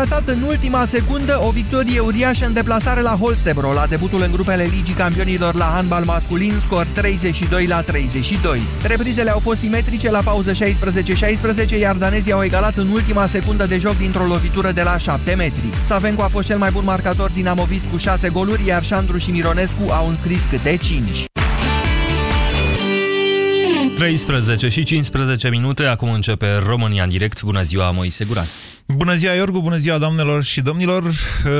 ratat în ultima secundă o victorie uriașă în deplasare la Holstebro, la debutul în grupele Ligii Campionilor la handbal masculin, scor 32 la 32. Reprizele au fost simetrice la pauză 16-16, iar danezii au egalat în ultima secundă de joc dintr-o lovitură de la 7 metri. Savencu a fost cel mai bun marcator dinamovist cu 6 goluri, iar Șandru și Mironescu au înscris câte 5. 13 și 15 minute, acum începe România în direct. Bună ziua, Moise Guran. Bună ziua, Iorgu, bună ziua, doamnelor și domnilor.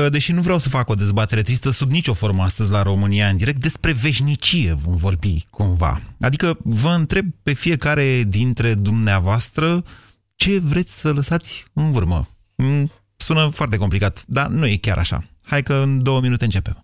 Deși nu vreau să fac o dezbatere tristă sub nicio formă astăzi la România în direct, despre veșnicie vom vorbi cumva. Adică vă întreb pe fiecare dintre dumneavoastră ce vreți să lăsați în urmă. Mm, sună foarte complicat, dar nu e chiar așa. Hai că în două minute începem.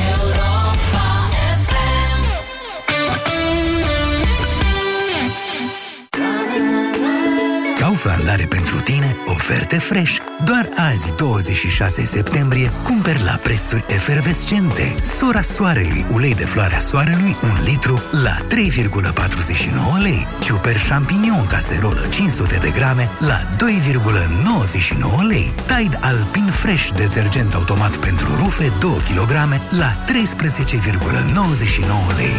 Kaufland are pentru tine oferte fresh. Doar azi, 26 septembrie, cumperi la prețuri efervescente. Sora Soarelui, ulei de floarea soarelui, un litru, la 3,49 lei. Ciuper champignon caserolă 500 de grame, la 2,99 lei. Tide Alpin Fresh, detergent automat pentru rufe, 2 kg, la 13,99 lei.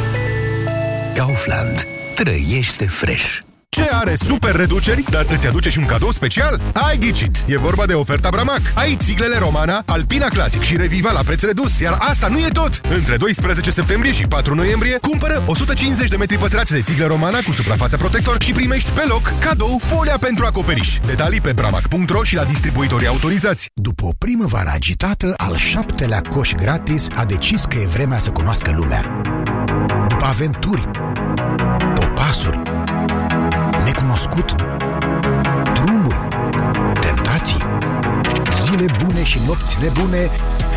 Kaufland. Trăiește fresh! Ce are super reduceri, dar îți aduce și un cadou special? Ai ghicit! E vorba de oferta Bramac. Ai țiglele Romana, Alpina Classic și Reviva la preț redus, iar asta nu e tot! Între 12 septembrie și 4 noiembrie, cumpără 150 de metri pătrați de țiglă Romana cu suprafața protector și primești pe loc cadou folia pentru acoperiș. Detalii pe bramac.ro și la distribuitorii autorizați. După o primăvară agitată, al șaptelea coș gratis a decis că e vremea să cunoască lumea. După aventuri, popasuri, necunoscut, drumuri, tentații, zile bune și nopți nebune,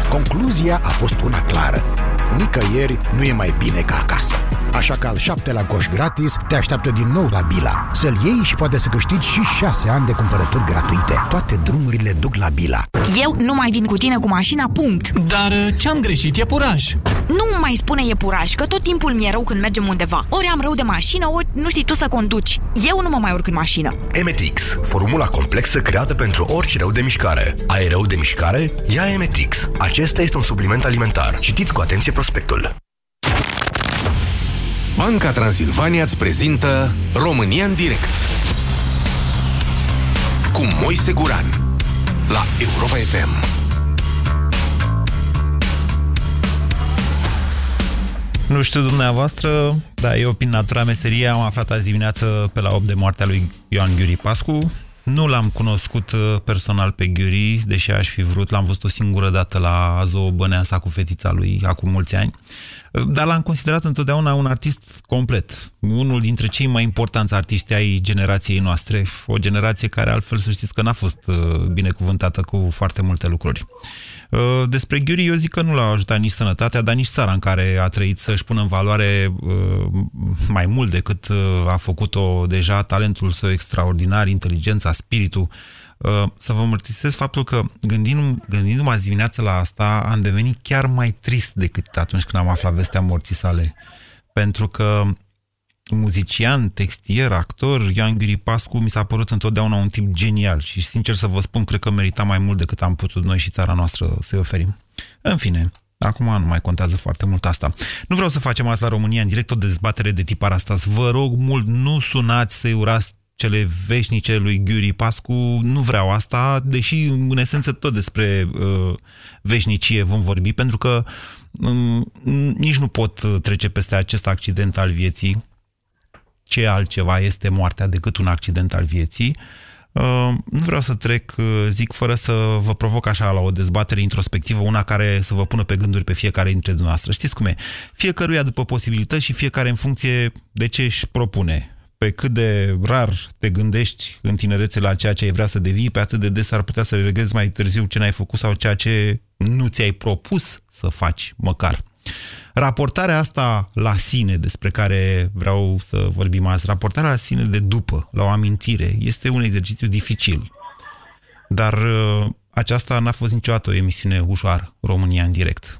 concluzia a fost una clară. Nicăieri nu e mai bine ca acasă. Așa că al șaptelea coș gratis te așteaptă din nou la Bila. Să-l iei și poate să câștigi și șase ani de cumpărături gratuite. Toate drumurile duc la Bila. Eu nu mai vin cu tine cu mașina, punct. Dar uh, ce-am greșit? E puraj. Nu mai spune e puraj, că tot timpul mi-e rău când mergem undeva. Ori am rău de mașină, ori nu știi tu să conduci. Eu nu mă mai urc în mașină. Emetix, formula complexă creată pentru orice rău de mișcare. Ai rău de mișcare? Ia Emetix. Acesta este un supliment alimentar. Citiți cu atenție prospectul. Banca Transilvania îți prezintă România în direct cu Moise Guran la Europa FM. Nu știu dumneavoastră, dar eu prin natura meseriei am aflat azi dimineață pe la 8 de moartea lui Ioan Ghiuri Pascu. Nu l-am cunoscut uh, personal pe Ghiuri, deși aș fi vrut, l-am văzut o singură dată la Azo Băneasa cu fetița lui, acum mulți ani. Uh, dar l-am considerat întotdeauna un artist complet. Unul dintre cei mai importanți artiști ai generației noastre. O generație care altfel să știți că n-a fost uh, binecuvântată cu foarte multe lucruri. Uh, despre Ghiuri eu zic că nu l-a ajutat nici sănătatea, dar nici țara în care a trăit să-și pună în valoare uh, mai mult decât uh, a făcut-o deja talentul său extraordinar, inteligența, spiritul. Să vă mărturisesc faptul că gândind, gândindu-mă azi dimineață la asta, am devenit chiar mai trist decât atunci când am aflat vestea morții sale. Pentru că muzician, textier, actor, Ioan Ghiri Pascu mi s-a părut întotdeauna un tip genial și, sincer să vă spun, cred că merita mai mult decât am putut noi și țara noastră să-i oferim. În fine, acum nu mai contează foarte mult asta. Nu vreau să facem asta la România în direct, o dezbatere de tipar asta. Vă rog mult, nu sunați să-i urați cele veșnice lui Ghiuri Pascu, nu vreau asta, deși în esență tot despre uh, veșnicie vom vorbi, pentru că um, nici nu pot trece peste acest accident al vieții, ce altceva este moartea decât un accident al vieții. Uh, nu vreau să trec, uh, zic, fără să vă provoc așa la o dezbatere introspectivă, una care să vă pună pe gânduri pe fiecare dintre dumneavoastră. Știți cum e? Fiecăruia după posibilități și fiecare în funcție de ce își propune. Pe cât de rar te gândești în tinerețe la ceea ce ai vrea să devii, pe atât de des ar putea să regrezi mai târziu ce n-ai făcut sau ceea ce nu ți-ai propus să faci măcar. Raportarea asta la sine, despre care vreau să vorbim azi, raportarea la sine de după, la o amintire, este un exercițiu dificil. Dar uh, aceasta n-a fost niciodată o emisiune ușoară, România în direct.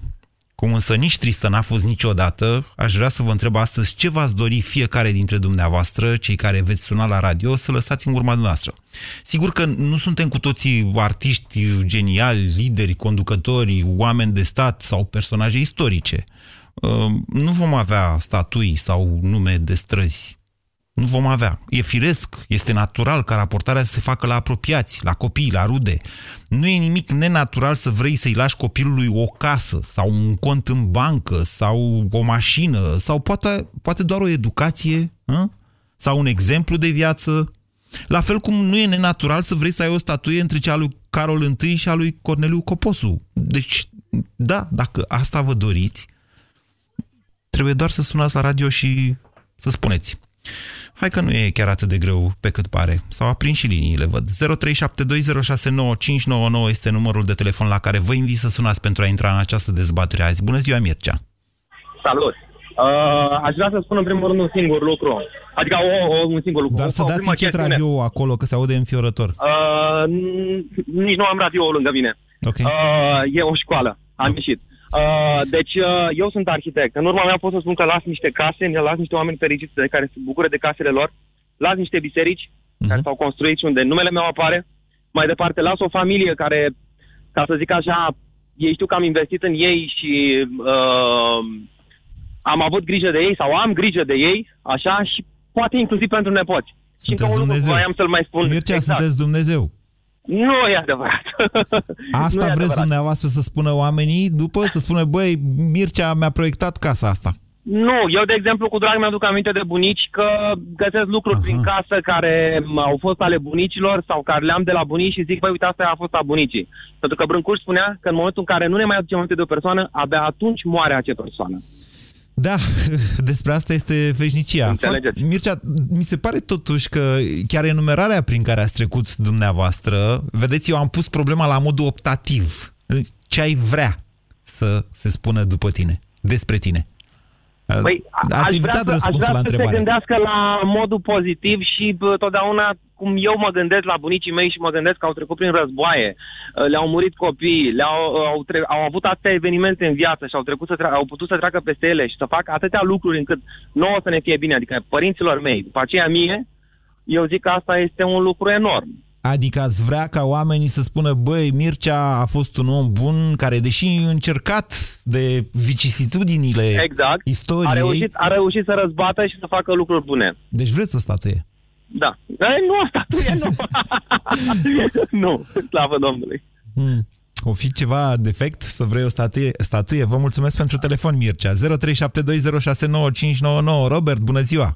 Cum însă nici tristă n-a fost niciodată, aș vrea să vă întreb astăzi ce v-ați dori fiecare dintre dumneavoastră, cei care veți suna la radio, să lăsați în urma noastră. Sigur că nu suntem cu toții artiști geniali, lideri, conducători, oameni de stat sau personaje istorice. Uh, nu vom avea statui sau nume de străzi. Nu vom avea. E firesc, este natural ca raportarea să se facă la apropiați, la copii, la rude. Nu e nimic nenatural să vrei să-i lași copilului o casă sau un cont în bancă sau o mașină sau poate, poate doar o educație hă? sau un exemplu de viață. La fel cum nu e nenatural să vrei să ai o statuie între cea lui Carol I și a lui Corneliu Coposu. Deci, da, dacă asta vă doriți, trebuie doar să sunați la radio și să spuneți. Hai că nu e chiar atât de greu pe cât pare. S-au aprins și liniile, văd. 0372069599 este numărul de telefon la care vă invit să sunați pentru a intra în această dezbatere azi. Bună ziua, Mircea! Salut! Uh, aș vrea să spun în primul rând un singur lucru. Adică o, o, un singur lucru. Dar să dați încet radio acolo, că se aude înfiorător. Uh, nici nu am radio lângă mine. Okay. Uh, e o școală. Am okay. ieșit. Uh, deci uh, eu sunt arhitect. În urma mea pot să spun că las niște case, las niște oameni fericiți de care se bucură de casele lor, las niște biserici uh-huh. care s-au construit și unde numele meu apare. Mai departe las o familie care, ca să zic așa, ei știu că am investit în ei și uh, am avut grijă de ei sau am grijă de ei, așa, și poate inclusiv pentru nepoți. Sunteți și Dumnezeu. Voiam să-l mai spun. Mircea, exact. sunteți Dumnezeu. Nu e adevărat. Asta nu vreți adevărat. dumneavoastră să spună oamenii după? Să spună, băi, Mircea mi-a proiectat casa asta. Nu, eu de exemplu cu drag mi-aduc aminte de bunici că găsesc lucruri Aha. prin casă care au fost ale bunicilor sau care le-am de la bunici și zic, băi, uite, asta a fost a bunicii. Pentru că Brâncuș spunea că în momentul în care nu ne mai aducem aminte de o persoană, abia atunci moare acea persoană. Da, despre asta este veșnicia. Înțelegeți. Mircea, mi se pare totuși că chiar enumerarea prin care ați trecut dumneavoastră, vedeți, eu am pus problema la modul optativ. Ce ai vrea să se spună după tine, despre tine? Păi, Ați evitat răspunsul aș vrea la să întrebare. se gândească la modul pozitiv și bă, totdeauna cum eu mă gândesc la bunicii mei și mă gândesc că au trecut prin războaie, le-au murit copii, le-au, au, tre- au avut atâtea evenimente în viață și au, trecut să tre- au putut să treacă peste ele și să facă atâtea lucruri încât nouă să ne fie bine, adică părinților mei, după aceea mie, eu zic că asta este un lucru enorm. Adică ați vrea ca oamenii să spună, băi, Mircea a fost un om bun care, deși încercat de vicisitudinile exact. istoriei... A reușit, a reușit să răzbată și să facă lucruri bune. Deci vreți o statuie? Da. E, nu, statuie nu. nu, slavă Domnului. Hmm. O fi ceva defect să vrei o statuie? statuie? Vă mulțumesc pentru telefon, Mircea. 0372069599. Robert, bună ziua!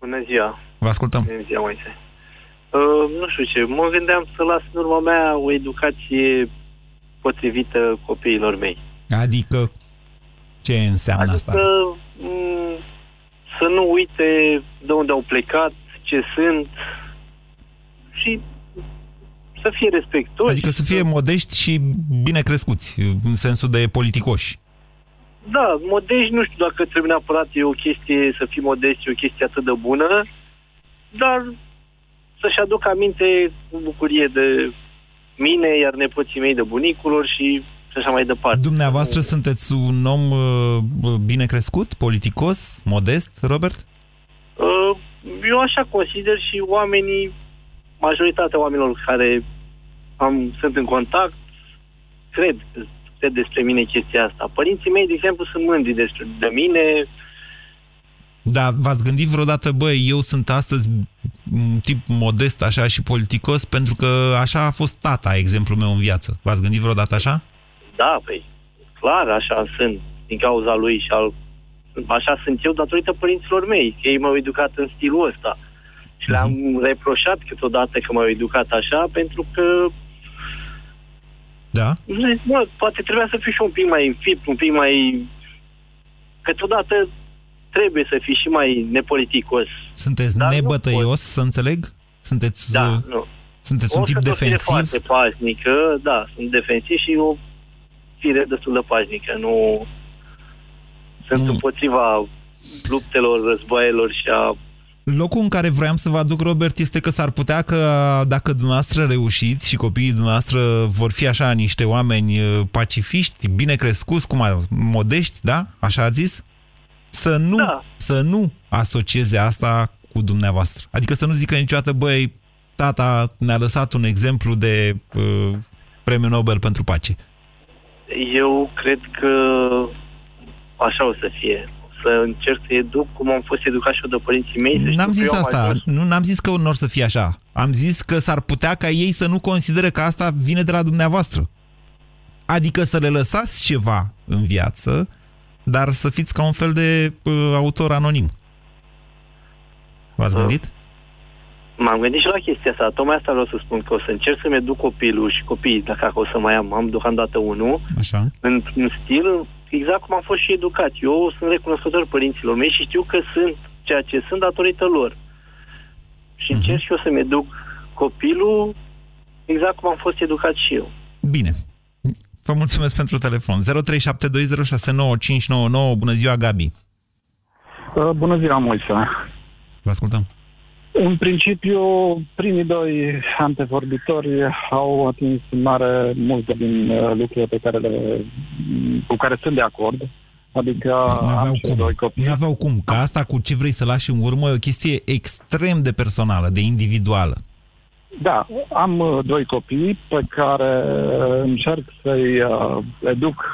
Bună ziua! Vă ascultăm. Bună ziua, Moise. Uh, nu știu ce, mă gândeam să las în urma mea o educație potrivită copiilor mei. Adică, ce înseamnă adică, asta? m- să nu uite de unde au plecat, ce sunt și să fie respectoși. Adică să fie modești și bine crescuți, în sensul de politicoși. Da, modești, nu știu dacă trebuie neapărat e o chestie, să fii modest, e o chestie atât de bună, dar să-și aduc aminte cu bucurie de mine, iar nepoții mei de bunicul și și așa mai departe. Dumneavoastră sunteți un om uh, bine crescut, politicos, modest, Robert? Uh, eu așa consider și oamenii, majoritatea oamenilor care am, sunt în contact, cred, cred despre mine chestia asta. Părinții mei, de exemplu, sunt mândri despre de mine, Da, v-ați gândit vreodată, băi, eu sunt astăzi un tip modest așa și politicos pentru că așa a fost tata, exemplul meu în viață. V-ați gândit vreodată așa? Da, păi, clar, așa sunt, din cauza lui și al... Așa sunt eu datorită părinților mei, că ei m-au educat în stilul ăsta. Și le-am reproșat câteodată că m-au educat așa, pentru că, Da? mă, poate trebuia să fiu și un pic mai înfipt, un pic mai... Câteodată trebuie să fii și mai nepoliticos. Sunteți Dar nu nebătăios, să înțeleg? Sunteți, Da, uh, nu. sunteți un O tip să fie defensiv? foarte pașnică, da, sunt defensiv și o fire destul de pașnică. Nu sunt Nu. împotriva luptelor, războaielor și a Locul în care vroiam să vă aduc, Robert, este că s-ar putea că dacă dumneavoastră reușiți și copiii dumneavoastră vor fi așa niște oameni uh, pacifiști, bine crescuți, cum a, modești, da? Așa a zis? Să nu, Da. să nu asocieze asta cu dumneavoastră. Adică să nu zică niciodată, băi, tata ne-a lăsat un exemplu de uh, premiu Nobel pentru pace. Eu cred că așa o să fie. Să încerc să educ cum am fost educat și eu de părinții mei. să știu N-am că zis eu am asta, ajuns- nu n-am zis că nu or să fie așa. Am zis că s-ar putea ca ei să nu considere că asta vine de la dumneavoastră. Adică să le lăsați ceva în viață, dar să fiți ca un fel de uh, autor anonim. V-ați Ah. gândit? M-am gândit și la chestia asta. Tocmai asta vreau să spun, că o să încerc să-mi educ copilul și copiii, dacă o să mai am, am deocamdată unul, Așa. în, în stil exact cum am fost și educat. Eu sunt recunoscător părinților mei și știu că sunt ceea ce sunt datorită lor. Și încerc și eu să-mi educ copilul exact cum am fost educat și eu. Bine. Vă mulțumesc pentru telefon. 0372069599. Bună ziua, Gabi. Uh, Bună ziua, Moise. Vă ascultăm. În principiu, primii doi antevorbitori au atins în mare multe din uh, lucrurile pe care le, cu care sunt de acord. Adică am N-aveau și cum. doi copii. N-aveau cum. Ca asta cu ce vrei să lași în urmă e o chestie extrem de personală, de individuală. Da, am uh, doi copii pe care uh, încerc să-i uh, educ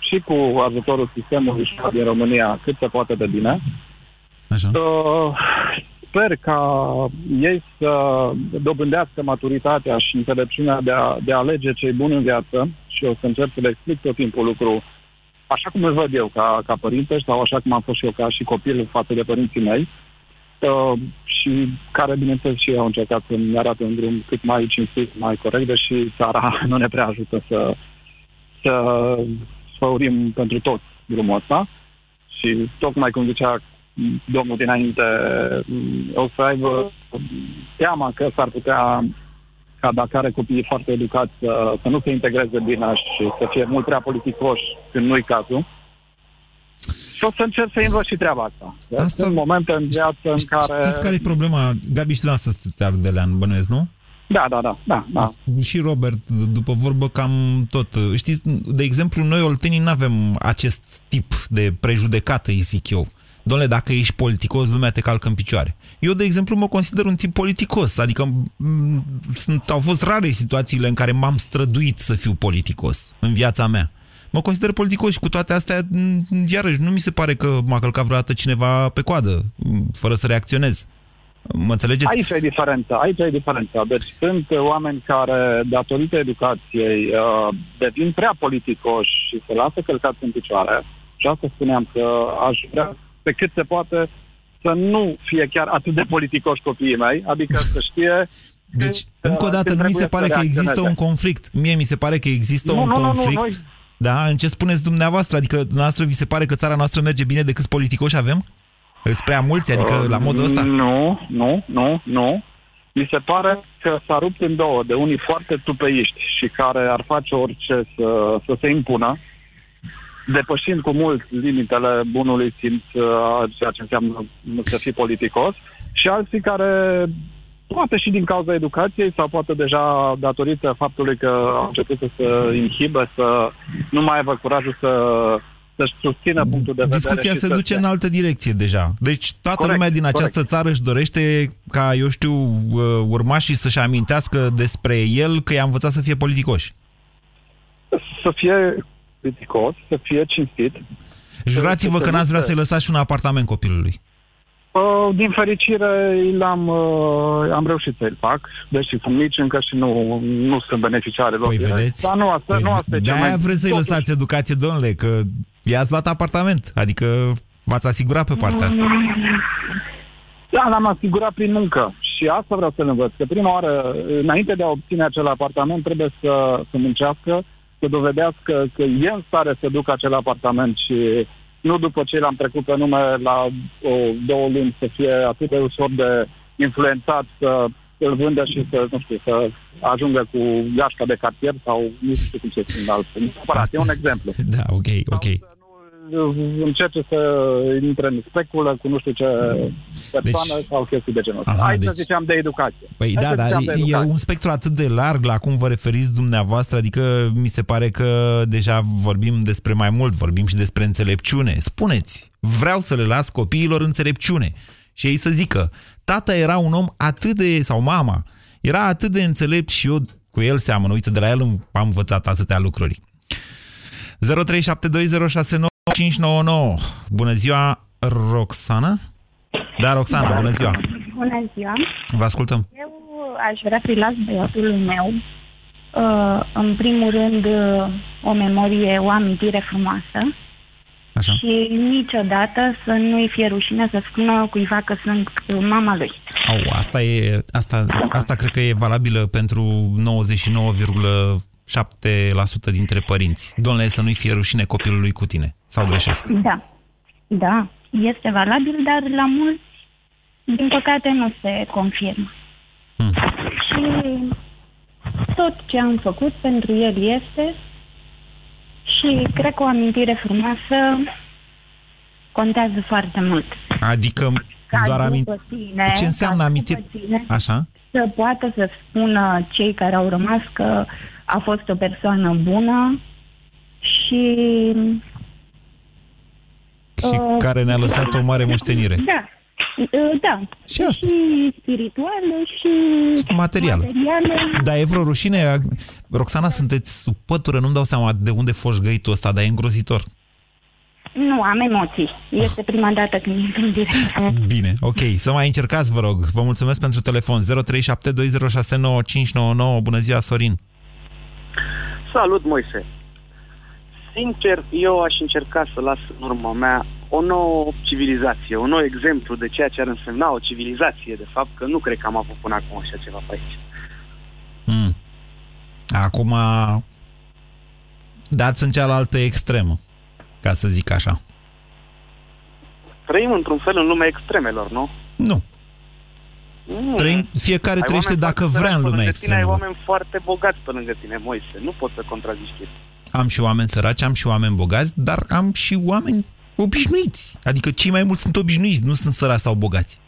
și cu ajutorul sistemului școlar din România cât se poate de bine. Așa. Uh, sper ca ei să dobândească maturitatea și înțelepciunea de a, de a alege cei buni în viață și eu să încerc să le explic tot timpul lucru așa cum îl văd eu ca, ca părinte sau așa cum am fost și eu ca și copil față de părinții mei uh, și care, bineînțeles, și ei au încercat să-mi arate un drum cât mai cinstit, mai corect, deși țara nu ne prea ajută să, să sfăurim pentru toți drumul ăsta. Și tocmai cum zicea domnul dinainte, o să aibă teama că s-ar putea ca dacă are copiii foarte educați să, să nu se integreze bine și să fie mult prea politicoși când nu-i cazul. Și o să încerc să învăț și treaba asta. asta... Sunt momente în viață în care... Știți care e problema? Gabi, știu să sunteți ardelean, bănuiesc, nu? Da, da, da, da, da. Și Robert, după vorbă, cam tot. Știți, de exemplu, noi oltenii nu avem acest tip de prejudecată, îi zic eu. Dom'le, dacă ești politicos, lumea te calcă în picioare. Eu, de exemplu, mă consider un tip politicos, adică m- sunt, au fost rare situațiile în care m-am străduit să fiu politicos în viața mea. Mă consider politicos și cu toate astea, m, iarăși, nu mi se pare că m-a călcat vreodată cineva pe coadă, m, fără să reacționez. Mă înțelegeți? Aici e diferența, aici e diferența. Deci sunt uh, oameni care, datorită educației, uh, devin prea politicoși și se lasă călcați în picioare. Și asta spuneam că aș vrea pe cât se poate să nu fie chiar atât de politicoși copiii mei, adică să știe Deci, încă o dată, nu mi se pare că există un conflict. Mie mi se pare că există Nu, un nu, nu, nu, conflict. noi- Da? În ce spuneți dumneavoastră? Adică dumneavoastră vi se pare că țara noastră merge bine de câți politicoși avem? Sunt prea mulți? Adică la modul ăsta? Nu, nu, nu, nu. Mi se pare că s-a rupt în două de unii foarte tupeiști și care ar face orice să, să se impună, depășind cu mult limitele bunului simț, uh, ceea ce înseamnă să fii politicos, și alții care poate și din cauza educației sau poate deja datorită faptului că au început să se inhibe, să nu mai aibă curajul să să-și susțină punctul de vedere. Discuția și se să duce în altă direcție deja. Deci toată Corect, lumea din această corect. țară își dorește ca, eu știu, uh, urmașii să-și amintească despre el că i-a învățat să fie politicoși. să fie criticos, să fie cinstit. Jurați-vă să că se n-ați vrea lupte. să-i lăsați și un apartament copilului. Uh, Din fericire, l-am, uh, am reușit să-l fac, deși sunt mici încă și nu, nu sunt beneficiare lor. Păi direct. vedeți? Dar nu asta, Păi nu asta e cel de-aia mai... vreți să-i Totuși, lăsați educație, domnule, că i-ați luat apartament. Adică v-ați asigurat pe partea asta. Da, l-am asigurat prin muncă și asta vreau să-l învăț. Că prima oară, înainte de a obține acel apartament, trebuie să, să muncească, să dovedească că e în stare să ducă acel apartament și nu după ce l-am trecut pe nume la o, două luni să fie atât de ușor de influențat să îl vândă și să, nu știu, să ajungă cu gașca de cartier sau nu știu cum se spune altfel. Nu neapărat, E un exemplu. Da, ok, ok. Încerce să intre în speculă cu nu știu ce persoană deci... sau chestii de genul ăsta. Aha, Hai deci... să ziceam de educație. Păi Hai da, să dar ziceam de e educație. un spectru atât de larg la cum vă referiți dumneavoastră, adică mi se pare că deja vorbim despre mai mult, vorbim și despre înțelepciune. Spuneți, vreau să le las copiilor înțelepciune. Și ei să zică, tata era un om atât de, sau mama, era atât de înțelept și eu cu el seamănă. Uite, de la el am învățat atâtea lucruri. 0372069599. Bună ziua, Roxana? Da, Roxana, bună ziua. Bună ziua! Vă ascultăm. Eu aș vrea să-i las băiatului meu, uh, în primul rând, uh, o memorie, o amintire frumoasă Așa. și niciodată să nu-i fie rușine să spună cuiva că sunt mama lui. Au, asta, e, asta, asta cred că e valabilă pentru 99,7% dintre părinți. Domnule, să nu-i fie rușine copilului cu tine. Sau greșesc? Da, da, este valabil, dar la mulți, din păcate, nu se confirmă. Hmm. Și tot ce am făcut pentru el este și cred că o amintire frumoasă contează foarte mult. Adică Ca doar după amintire. tine, Ce înseamnă ca amintire? după tine, Așa? Să poată să spună cei care au rămas că a fost o persoană bună și... Și care ne-a lăsat o mare moștenire. Da, uh, da. Și asta. Și spirituală și... Materială. Materiale. Dar e vreo rușine? Roxana, sunteți sub pătură, nu-mi dau seama de unde foși găitul ăsta, dar e îngrozitor. Nu, am emoții. Este prima dată când intru în direct. Bine, ok. Să mai încercați, vă rog. Vă mulțumesc pentru telefon. 0372069599. Bună ziua, Sorin. Salut, Moise. Sincer, eu aș încerca să las în urma mea o nouă civilizație, un nou exemplu de ceea ce ar însemna o civilizație, de fapt, că nu cred că am avut până acum așa ceva pe aici. Mm. Acum dați în cealaltă extremă, ca să zic așa. Trăim într-un fel în lumea extremelor, nu? Nu. Mm. Trăim, fiecare Ai trăiește oameni dacă foarte vrea în săraci pe lumea lângă tine, Ai extremelor. oameni foarte bogați pe lângă tine, Moise. Nu pot să contrazici chestia. Am și oameni săraci, am și oameni bogați, dar am și oameni obișnuiți. Adică cei mai mulți sunt obișnuiți, nu sunt săraci sau bogați.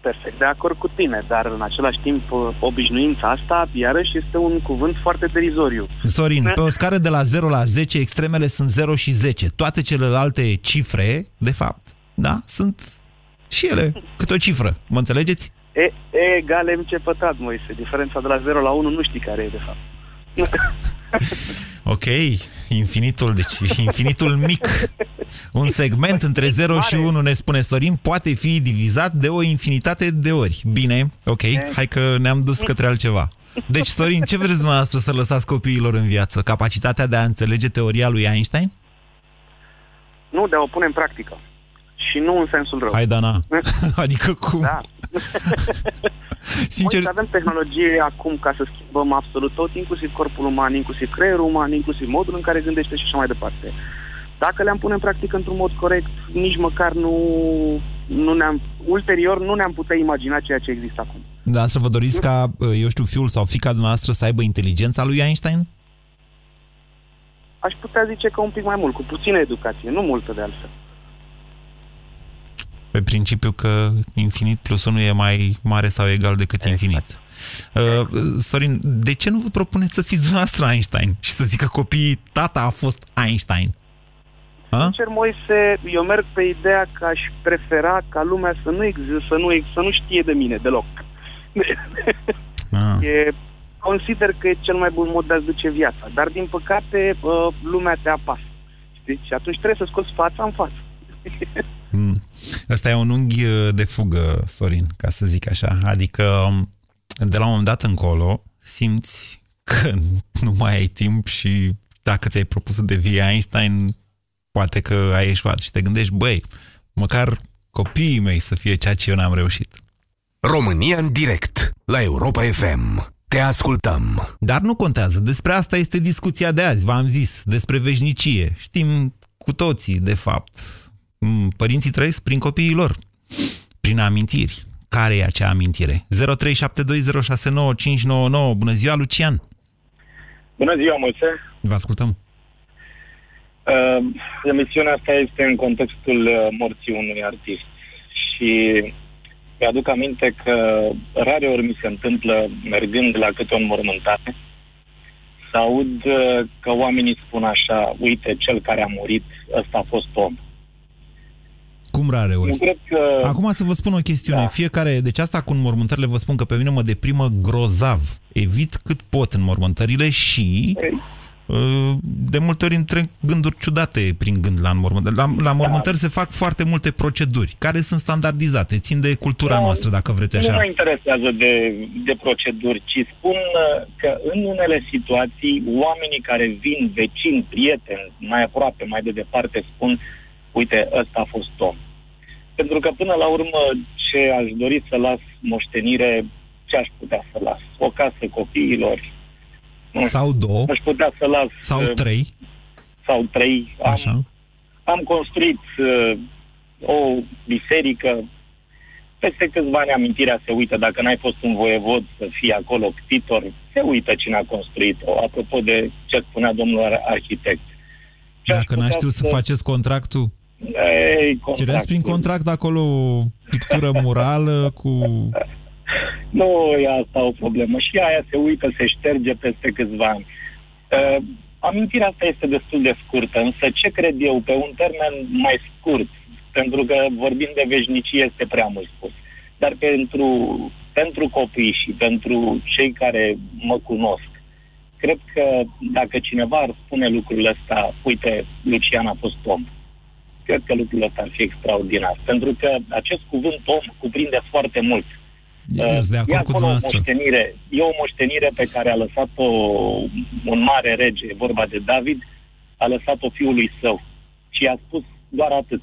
Perfect de acord cu tine, dar în același timp obișnuința asta, iarăși, este un cuvânt foarte derizoriu. Sorin, pe o scară de la 0 la 10, extremele sunt 0 și 10. Toate celelalte cifre, de fapt, da, sunt și ele câte o cifră. Mă înțelegeți? E, e egal MC pătrat, Moise. Diferența de la 0 la 1 nu știi care e, de fapt. Ok, infinitul, deci infinitul mic. Un segment între 0 și 1, ne spune Sorin, poate fi divizat de o infinitate de ori. Bine, ok, hai că ne-am dus către altceva. Deci, Sorin, ce vreți dumneavoastră să lăsați copiilor în viață? Capacitatea de a înțelege teoria lui Einstein? Nu, de a o pune în practică. Și nu în sensul rău. Hai, Dana. adică cum? Da. Sincer... Moise, avem tehnologie acum ca să schimbăm absolut tot, inclusiv corpul uman, inclusiv creierul uman, inclusiv modul în care gândește și așa mai departe. Dacă le-am pune în practică într-un mod corect, nici măcar nu, nu ne-am, ulterior nu ne-am putea imagina ceea ce există acum. Da, să vă doriți ca, eu știu, fiul sau fica dumneavoastră să aibă inteligența lui Einstein? Aș putea zice că un pic mai mult, cu puțină educație, nu multă de altfel. Pe principiu că infinit plus 1 e mai mare sau egal decât exact. infinit. Uh, Sorin, de ce nu vă propuneți să fiți dumneavoastră Einstein și să zică copiii, tata a fost Einstein? Ha? Sincer, Moise, eu merg pe ideea că aș prefera ca lumea să nu există, să nu, să nu știe de mine deloc. Ah. E, consider că e cel mai bun mod de a-ți duce viața. Dar, din păcate, lumea te apasă. Știi? Și atunci trebuie să scoți fața în față. Mm. Ăsta e un unghi de fugă, Sorin, ca să zic așa. Adică, de la un moment dat încolo, simți că nu mai ai timp și dacă ți-ai propus să devii Einstein, poate că ai ieșuat și te gândești, băi, măcar copiii mei să fie ceea ce eu n-am reușit. România în direct, la Europa FM. Te ascultăm. Dar nu contează. Despre asta este discuția de azi, v-am zis, despre veșnicie. Știm cu toții, de fapt. Părinții trăiesc prin copiii lor, prin amintiri. Care e acea amintire? 0372069599. Bună ziua, Lucian! Bună ziua, Moise! Vă ascultăm. Uh, emisiunea asta este în contextul uh, morții unui artist și mi-aduc aminte că rare ori mi se întâmplă, mergând la câte o înmormântare, să aud uh, că oamenii spun așa, uite, cel care a murit, ăsta a fost om. Cum rare ori? Eu cred că... Acum să vă spun o chestiune. Da. Fiecare, deci asta cu înmormântările vă spun că pe mine mă deprimă grozav. Evit cât pot înmormântările și uh, de multe ori întreg gânduri ciudate prin gând la înmormântări. La, la înmormântări da. se fac foarte multe proceduri care sunt standardizate, țin de cultura da, noastră, dacă vreți așa. Nu mă interesează de, de proceduri, ci spun uh, că în unele situații oamenii care vin, vecini, prieteni, mai aproape, mai de departe, spun uite, ăsta a fost om. Pentru că până la urmă ce aș dori să las moștenire, ce aș putea să las? O casă copiilor. Nu sau două. Aș putea să las... Sau uh, trei. Sau trei. Așa. Am, am construit uh, o biserică. Peste câțiva ani amintirea se uită. Dacă n-ai fost un voievod să fii acolo ctitor, se uită cine a construit-o. Apropo de ce spunea domnul arhitect. Ce Dacă n-ai știut să... să faceți contractul? Ei, Cereați prin contract acolo o pictură murală cu... Nu e asta o problemă. Și aia se uită, se șterge peste câțiva ani. Uh, amintirea asta este destul de scurtă, însă ce cred eu, pe un termen mai scurt, pentru că vorbim de veșnicie este prea mult spus, dar pentru, pentru copii și pentru cei care mă cunosc, cred că dacă cineva ar spune lucrul ăsta, uite, Lucian a fost om, cred că lucrul ăsta ar fi extraordinar. Pentru că acest cuvânt om cuprinde foarte mult. Eu de acord cu o moștenire, e o moștenire pe care a lăsat-o un mare rege, e vorba de David, a lăsat-o fiului său. Și a spus doar atât.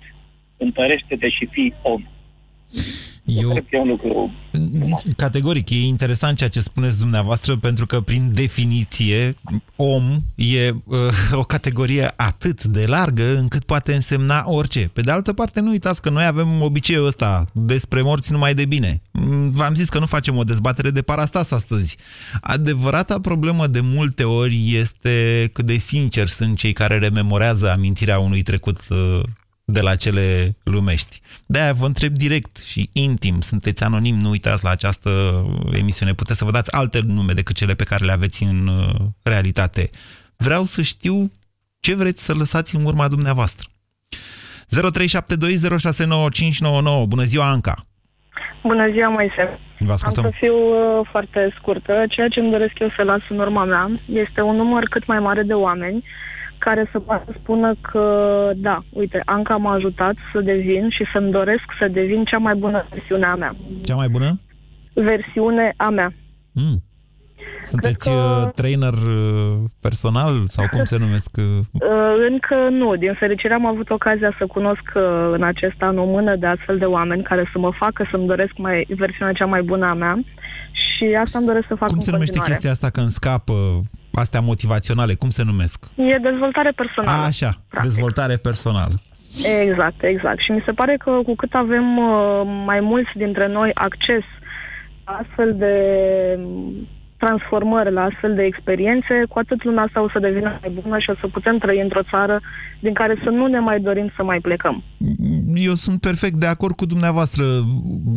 Întărește-te și fii om. Eu, cred că e un lucru Categoric, e interesant ceea ce spuneți dumneavoastră, pentru că, prin definiție, om e uh, o categorie atât de largă încât poate însemna orice. Pe de altă parte, nu uitați că noi avem obiceiul ăsta despre morți numai de bine. V-am zis că nu facem o dezbatere de parastas astăzi. Adevărata problemă de multe ori este cât de sincer sunt cei care rememorează amintirea unui trecut uh, de la cele lumești. De-aia vă întreb direct și intim, sunteți anonim, nu uitați la această emisiune, puteți să vă dați alte nume decât cele pe care le aveți în uh, realitate. Vreau să știu ce vreți să lăsați în urma dumneavoastră. 0372069599. Bună ziua, Anca! Bună ziua, Moise! Vă ascultăm. Am să fiu uh, foarte scurtă. Ceea ce îmi doresc eu să las în urma mea este un număr cât mai mare de oameni care să poată spună că, da, uite, Anca m-a ajutat să devin și să-mi doresc să devin cea mai bună versiune a mea. Cea mai bună? Versiune a mea. Mm. Sunteți că... Uh, trainer uh, personal sau cum se numesc? Uh? Încă nu. Din fericire am avut ocazia să cunosc în acest an o mână de astfel de oameni care să mă facă să-mi doresc mai, versiunea cea mai bună a mea și asta îmi doresc să fac Cum se numește continuare. chestia asta când scapă astea motivaționale, cum se numesc? E dezvoltare personală. A, așa, practic. dezvoltare personală. Exact, exact. Și mi se pare că cu cât avem uh, mai mulți dintre noi acces la astfel de transformări, la astfel de experiențe, cu atât lumea asta o să devină mai bună și o să putem trăi într-o țară din care să nu ne mai dorim să mai plecăm. Eu sunt perfect de acord cu dumneavoastră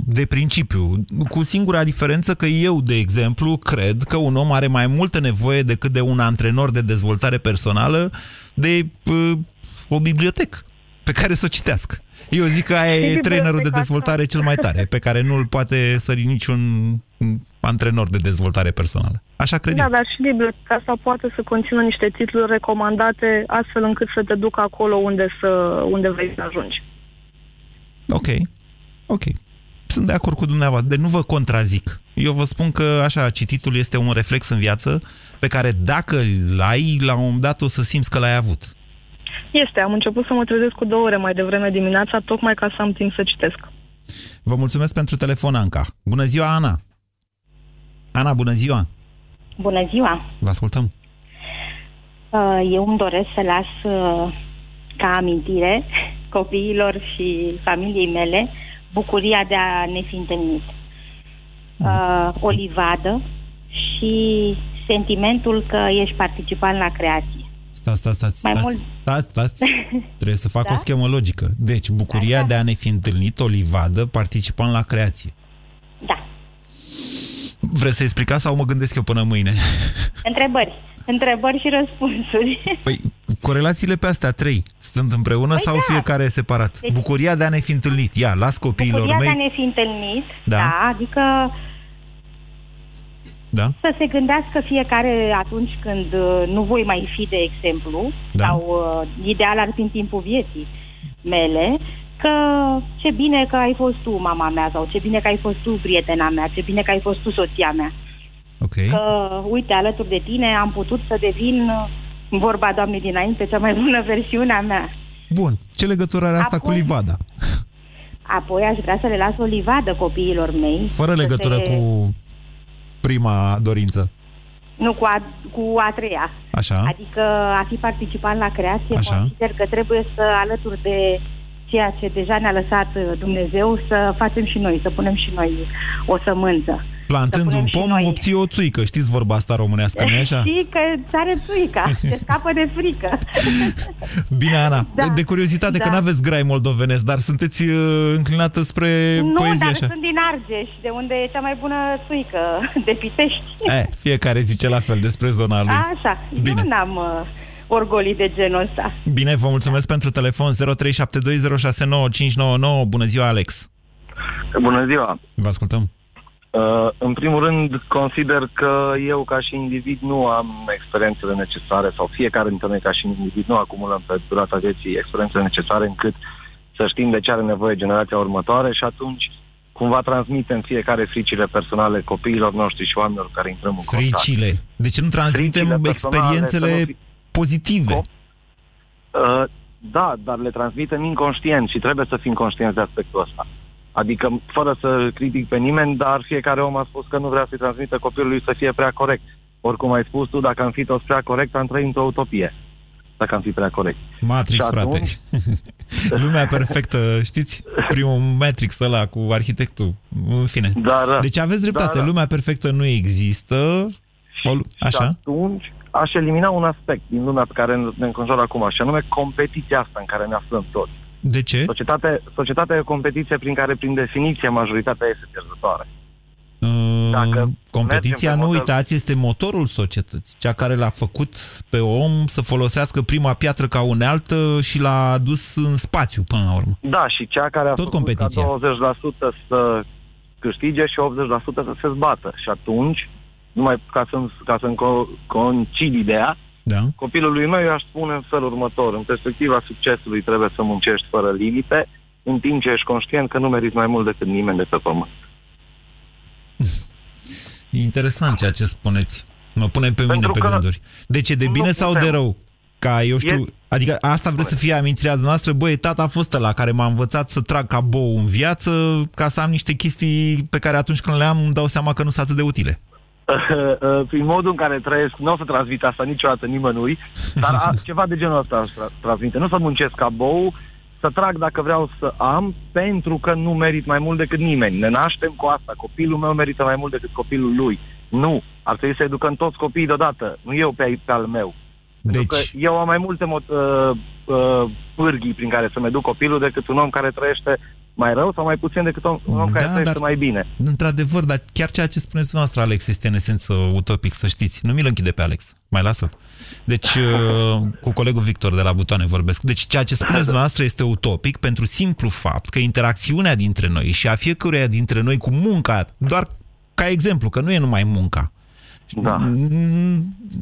de principiu, cu singura diferență că eu, de exemplu, cred că un om are mai multă nevoie decât de un antrenor de dezvoltare personală de uh, o bibliotecă pe care să o citească. Eu zic că aia e trainerul de dezvoltare cel mai tare, pe care nu-l poate sări niciun antrenor de dezvoltare personală. Așa cred Da, eu. dar și biblioteca asta poate să conțină niște titluri recomandate astfel încât să te ducă acolo unde, să, unde vrei să ajungi. Ok, ok. Sunt de acord cu dumneavoastră, de nu vă contrazic. Eu vă spun că, așa, cititul este un reflex în viață pe care dacă îl ai, la un moment dat o să simți că l-ai avut. Este, am început să mă trezesc cu două ore mai devreme dimineața, tocmai ca să am timp să citesc. Vă mulțumesc pentru telefon, Anca. Bună ziua, Ana! Ana, bună ziua! Bună ziua! Vă ascultăm! Uh, eu îmi doresc să las uh, ca amintire copiilor și familiei mele bucuria de a ne fi întâlnit. Uh, o livadă și sentimentul că ești participant la creație. Stați, stați, stați, Mai stați, mult- stați, stați. Trebuie să fac Da? o schemă logică. Deci, bucuria de a ne fi întâlnit o livadă participând la creație. Da. Vreți să explicați sau mă gândesc eu până mâine? Întrebări. Întrebări și răspunsuri. Păi, corelațiile pe astea trei sunt împreună Păi sau da. fiecare separat? Deci- Bucuria de a ne fi întâlnit. Ia, las copiilor Bucuria de a mei. ne fi întâlnit, Da. da, adică Da? să se gândească fiecare atunci când uh, nu voi mai fi, de exemplu, Da. sau uh, ideal ar fi în timpul vieții mele, că ce bine că ai fost tu mama mea sau ce bine că ai fost tu prietena mea, ce bine că ai fost tu soția mea. Ok. Că, uite, alături de tine am putut să devin, uh, în vorba doamnei dinainte, cea mai bună versiune a mea. Bun. Ce legătură are asta Apoi- cu livada? Apoi aș vrea să le las o livadă copiilor mei. Fără să legătură se- cu prima dorință. Nu, cu a, cu a treia. Așa. Adică a fi participant la creație, Așa. consider că trebuie să, alături de ceea ce deja ne-a lăsat uh, Dumnezeu, să facem și noi, să punem și noi o sămânță. Plantând punem un și pom, noi. obții o țuică. Știți vorba asta românească, nu așa? Și că țare țuica, se scapă de frică. Bine, Ana, Da. de, de curiozitate, Da. că nu aveți grai moldovenesc, dar sunteți uh, înclinată spre nu, poezie dar așa. sunt din Argeș, de unde e cea mai bună țuică de Pitești. Eh, fiecare zice la fel despre zona lui. Așa, Bine. eu n-am uh, orgolii de genul ăsta. Bine, vă mulțumesc pentru telefon 0372069599. Bună ziua, Alex. Bună ziua! Vă ascultăm. Uh, în primul rând, consider că eu, ca și individ, nu am experiențele necesare, sau fiecare dintre noi, ca și individ, nu acumulăm pe durata vieții experiențele necesare încât să știm de ce are nevoie generația următoare și atunci cumva transmitem fiecare fricile personale copiilor noștri și oamenilor care intrăm în contact. Fricile. De ce nu transmitem Fricile personale, experiențele să nu fi- pozitive? Uh, da, dar le transmitem inconștient și trebuie să fim conștienți de aspectul ăsta. Adică, fără să critic pe nimeni, dar fiecare om a spus că nu vrea să-i transmită copilului să fie prea corect. Oricum ai spus tu, dacă am fi toți prea corect, am trăit într-o utopie. Dacă am fi prea corect. Matrix, Și frate. atunci- Lumea perfectă, știți? Primul Matrix ăla cu arhitectul. În fine. Dar, deci aveți dreptate, dar- lumea perfectă nu există. O, lu- Și așa? atunci aș elimina un aspect din lumea pe care ne înconjoară acum, și anume competiția asta în care ne aflăm toți. De ce? Societate, societatea e o competiție prin care, prin definiție, majoritatea este pierzătoare. Uh, Dacă competiția, mergem pe nu model- uitați, este motorul societății. Cea care l-a făcut pe om să folosească prima piatră ca unealtă și l-a dus în spațiu până la urmă. Da, și cea care a Tot făcut competiția. ca 20% să câștige și 80% să se zbată. Și atunci, numai ca să-mi, ca să-mi co- concid ideea, da. copilului meu eu aș spune în felul următor. În perspectiva succesului trebuie să muncești fără limite, în timp ce ești conștient că nu meriți mai mult decât nimeni de pe pământ. E interesant ceea ce spuneți. Mă pune pe mine Pentru pe că gânduri. Deci e de nu bine sau de putem. rău? Ca eu știu, E- adică asta vreți să fie amintirea dumneavoastră, băi, tata a fost ăla care m-a învățat să trag ca bou în viață ca să am niște chestii pe care atunci când le am îmi dau seama că nu sunt atât de utile. Prin modul în care trăiesc, nu o să transmit asta niciodată nimănui, dar a, ceva de genul ăsta aș tra- transmite. Nu să muncesc ca bou, să trag dacă vreau să am, pentru că nu merit mai mult decât nimeni. Ne naștem cu asta. Copilul meu merită mai mult decât copilul lui. Nu. Ar trebui să educăm toți copiii deodată, nu eu pe, pe al meu. Pentru că Deci, eu am mai multe mo- uh, uh, pârghii prin care să-mi educ copilul decât un om care trăiește mai rău sau mai puțin decât un, un om care Da, trăiește dar- mai bine. într-adevăr, dar chiar ceea ce spuneți dumneavoastră, Alex, este în esență utopic, să știți. Nu mi-l închide pe Alex, mai lasă Deci, uh, cu colegul Victor de la Butoane vorbesc. Deci, ceea ce spuneți dumneavoastră este utopic pentru simplu fapt că interacțiunea dintre noi și a fiecăruia dintre noi cu munca, doar ca exemplu, că nu e numai munca, Da.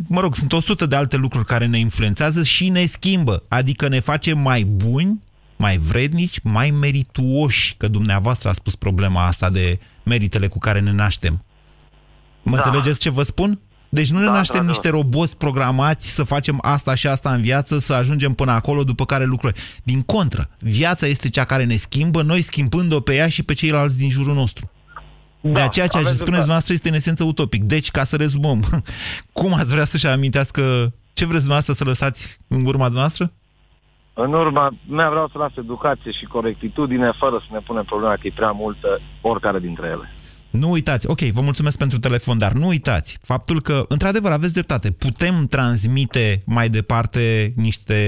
mă rog, sunt o sută de alte lucruri care ne influențează și ne schimbă. Adică ne face mai buni, mai vrednici, mai merituoși, că dumneavoastră a spus problema asta de meritele cu care ne naștem. Mă Da. înțelegeți ce vă spun? Deci nu ne Da, naștem într-adevăr. niște roboți programați să facem asta și asta în viață, să ajungem până acolo, după care lucruri. Din contră, viața este cea care ne schimbă, noi schimbând-o pe ea și pe ceilalți din jurul nostru. De Da, aceea ceea ce aveți spuneți dreptate. noastră este în esență utopic. Deci, ca să rezumăm, cum ați vrea să-și amintească ce vreți dumneavoastră să lăsați în urma noastră? În urma mea vreau să las educație și corectitudine fără să ne punem problema că e prea multă oricare dintre ele. Nu uitați, ok, vă mulțumesc pentru telefon, dar nu uitați faptul că, într-adevăr, aveți dreptate, putem transmite mai departe niște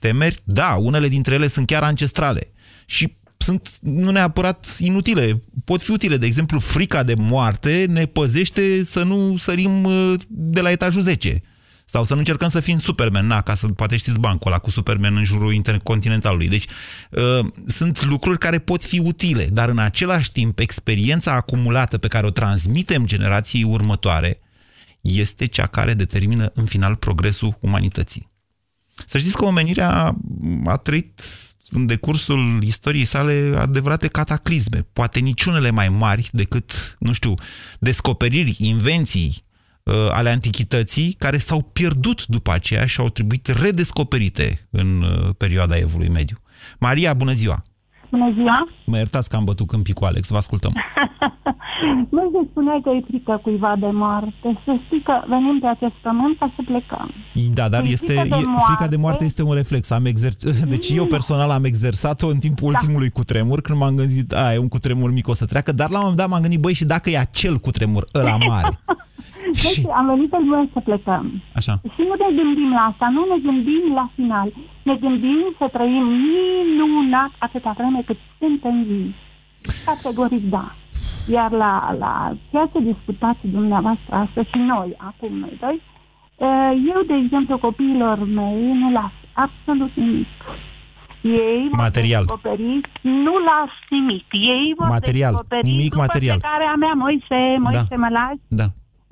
temeri, da, unele dintre ele sunt chiar ancestrale și sunt nu neapărat inutile, pot fi utile. De exemplu, frica de moarte ne păzește să nu sărim uh, de la etajul 10 sau să nu încercăm să fim Superman, na, ca să poate știți bancul ăla cu Superman în jurul intercontinentalului. Deci uh, sunt lucruri care pot fi utile, dar în același timp experiența acumulată pe care o transmitem generației următoare este cea care determină în final progresul umanității. Să știți că omenirea a trăit în decursul istoriei sale adevărate cataclisme, poate niciunele mai mari decât, nu știu, descoperiri, invenții, uh, ale antichității care s-au pierdut după aceea și au trebuit redescoperite în uh, perioada evului mediu. Maria, bună ziua! Bună ziua! Mă iertați că am bătut câmpii cu Alex, vă ascultăm. nu se spunea că e frică cuiva de moarte. Să știi că venim pe acest pământ ca să plecăm. Da, dar E este, frică de e, moarte. frica de moarte este un reflex. Am exer- deci eu personal am exersat-o în timpul Da. ultimului cutremur, când m-am gândit, a, e un cutremur mic, o să treacă, dar la un moment dat m-am gândit, băi, și dacă e acel cutremur, ăla mare? Deci am venit pe lume să plecăm. Așa. Și nu ne gândim la asta, nu ne gândim la final. Ne gândim să trăim minunat atâta vreme cât suntem vii. Categoric da. Iar la, la ceea ce discutați dumneavoastră astăzi și noi, acum noi doi, eh, eu, de exemplu, copiilor mei nu las absolut nimic. Ei vor Material. descoperi, nu las nimic. Ei vor Material. descoperi Nimic după material. plecarea mea, Moise, Moise, Da. mă lași? Da.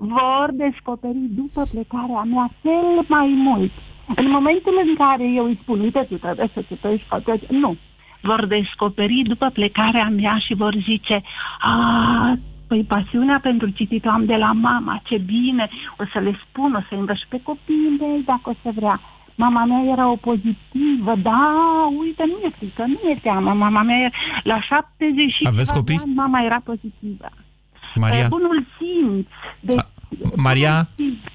Vor descoperi după plecarea mea cel mai mult. În momentul în care eu îi spun, uite, tu trebuie să citești, faceți... nu. Vor descoperi după plecarea mea și vor zice, a, păi pasiunea pentru citit o am de la mama, ce bine, o să le spun, o să învăț pe copiii mei dacă o să vrea. Mama mea era o pozitivă, da, uite, nu e frică, nu e teamă. Mama mea, era- la 70 și Aveți ceva de copii? ani, mama era pozitivă. Maria, Eh, Bunul simț. De, Maria,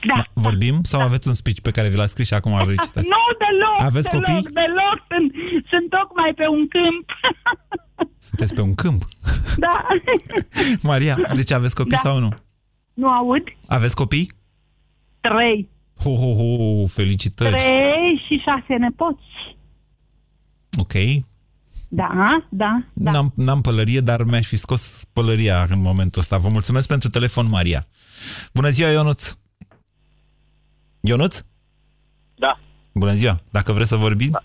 da. ma- vorbim sau aveți un speech pe care vi l-ați scris și acum îl recitați? Nu, deloc. Aveți deloc, copii? Deloc, sunt, sunt tocmai pe un câmp. Sunteți pe un câmp. da. Maria, deci aveți copii Da. sau nu? Nu aud? Aveți copii? Trei. Ho, ho, ho, felicitări. Trei și șase nepoți. Ok. Da, da, da. N-am, n-am pălărie, dar mi-aș fi scos pălăria în momentul ăsta. Vă mulțumesc pentru telefon, Maria. Bună ziua, Ionuț. Ionuț? Da. Bună ziua. Dacă vreți să vorbim? Da.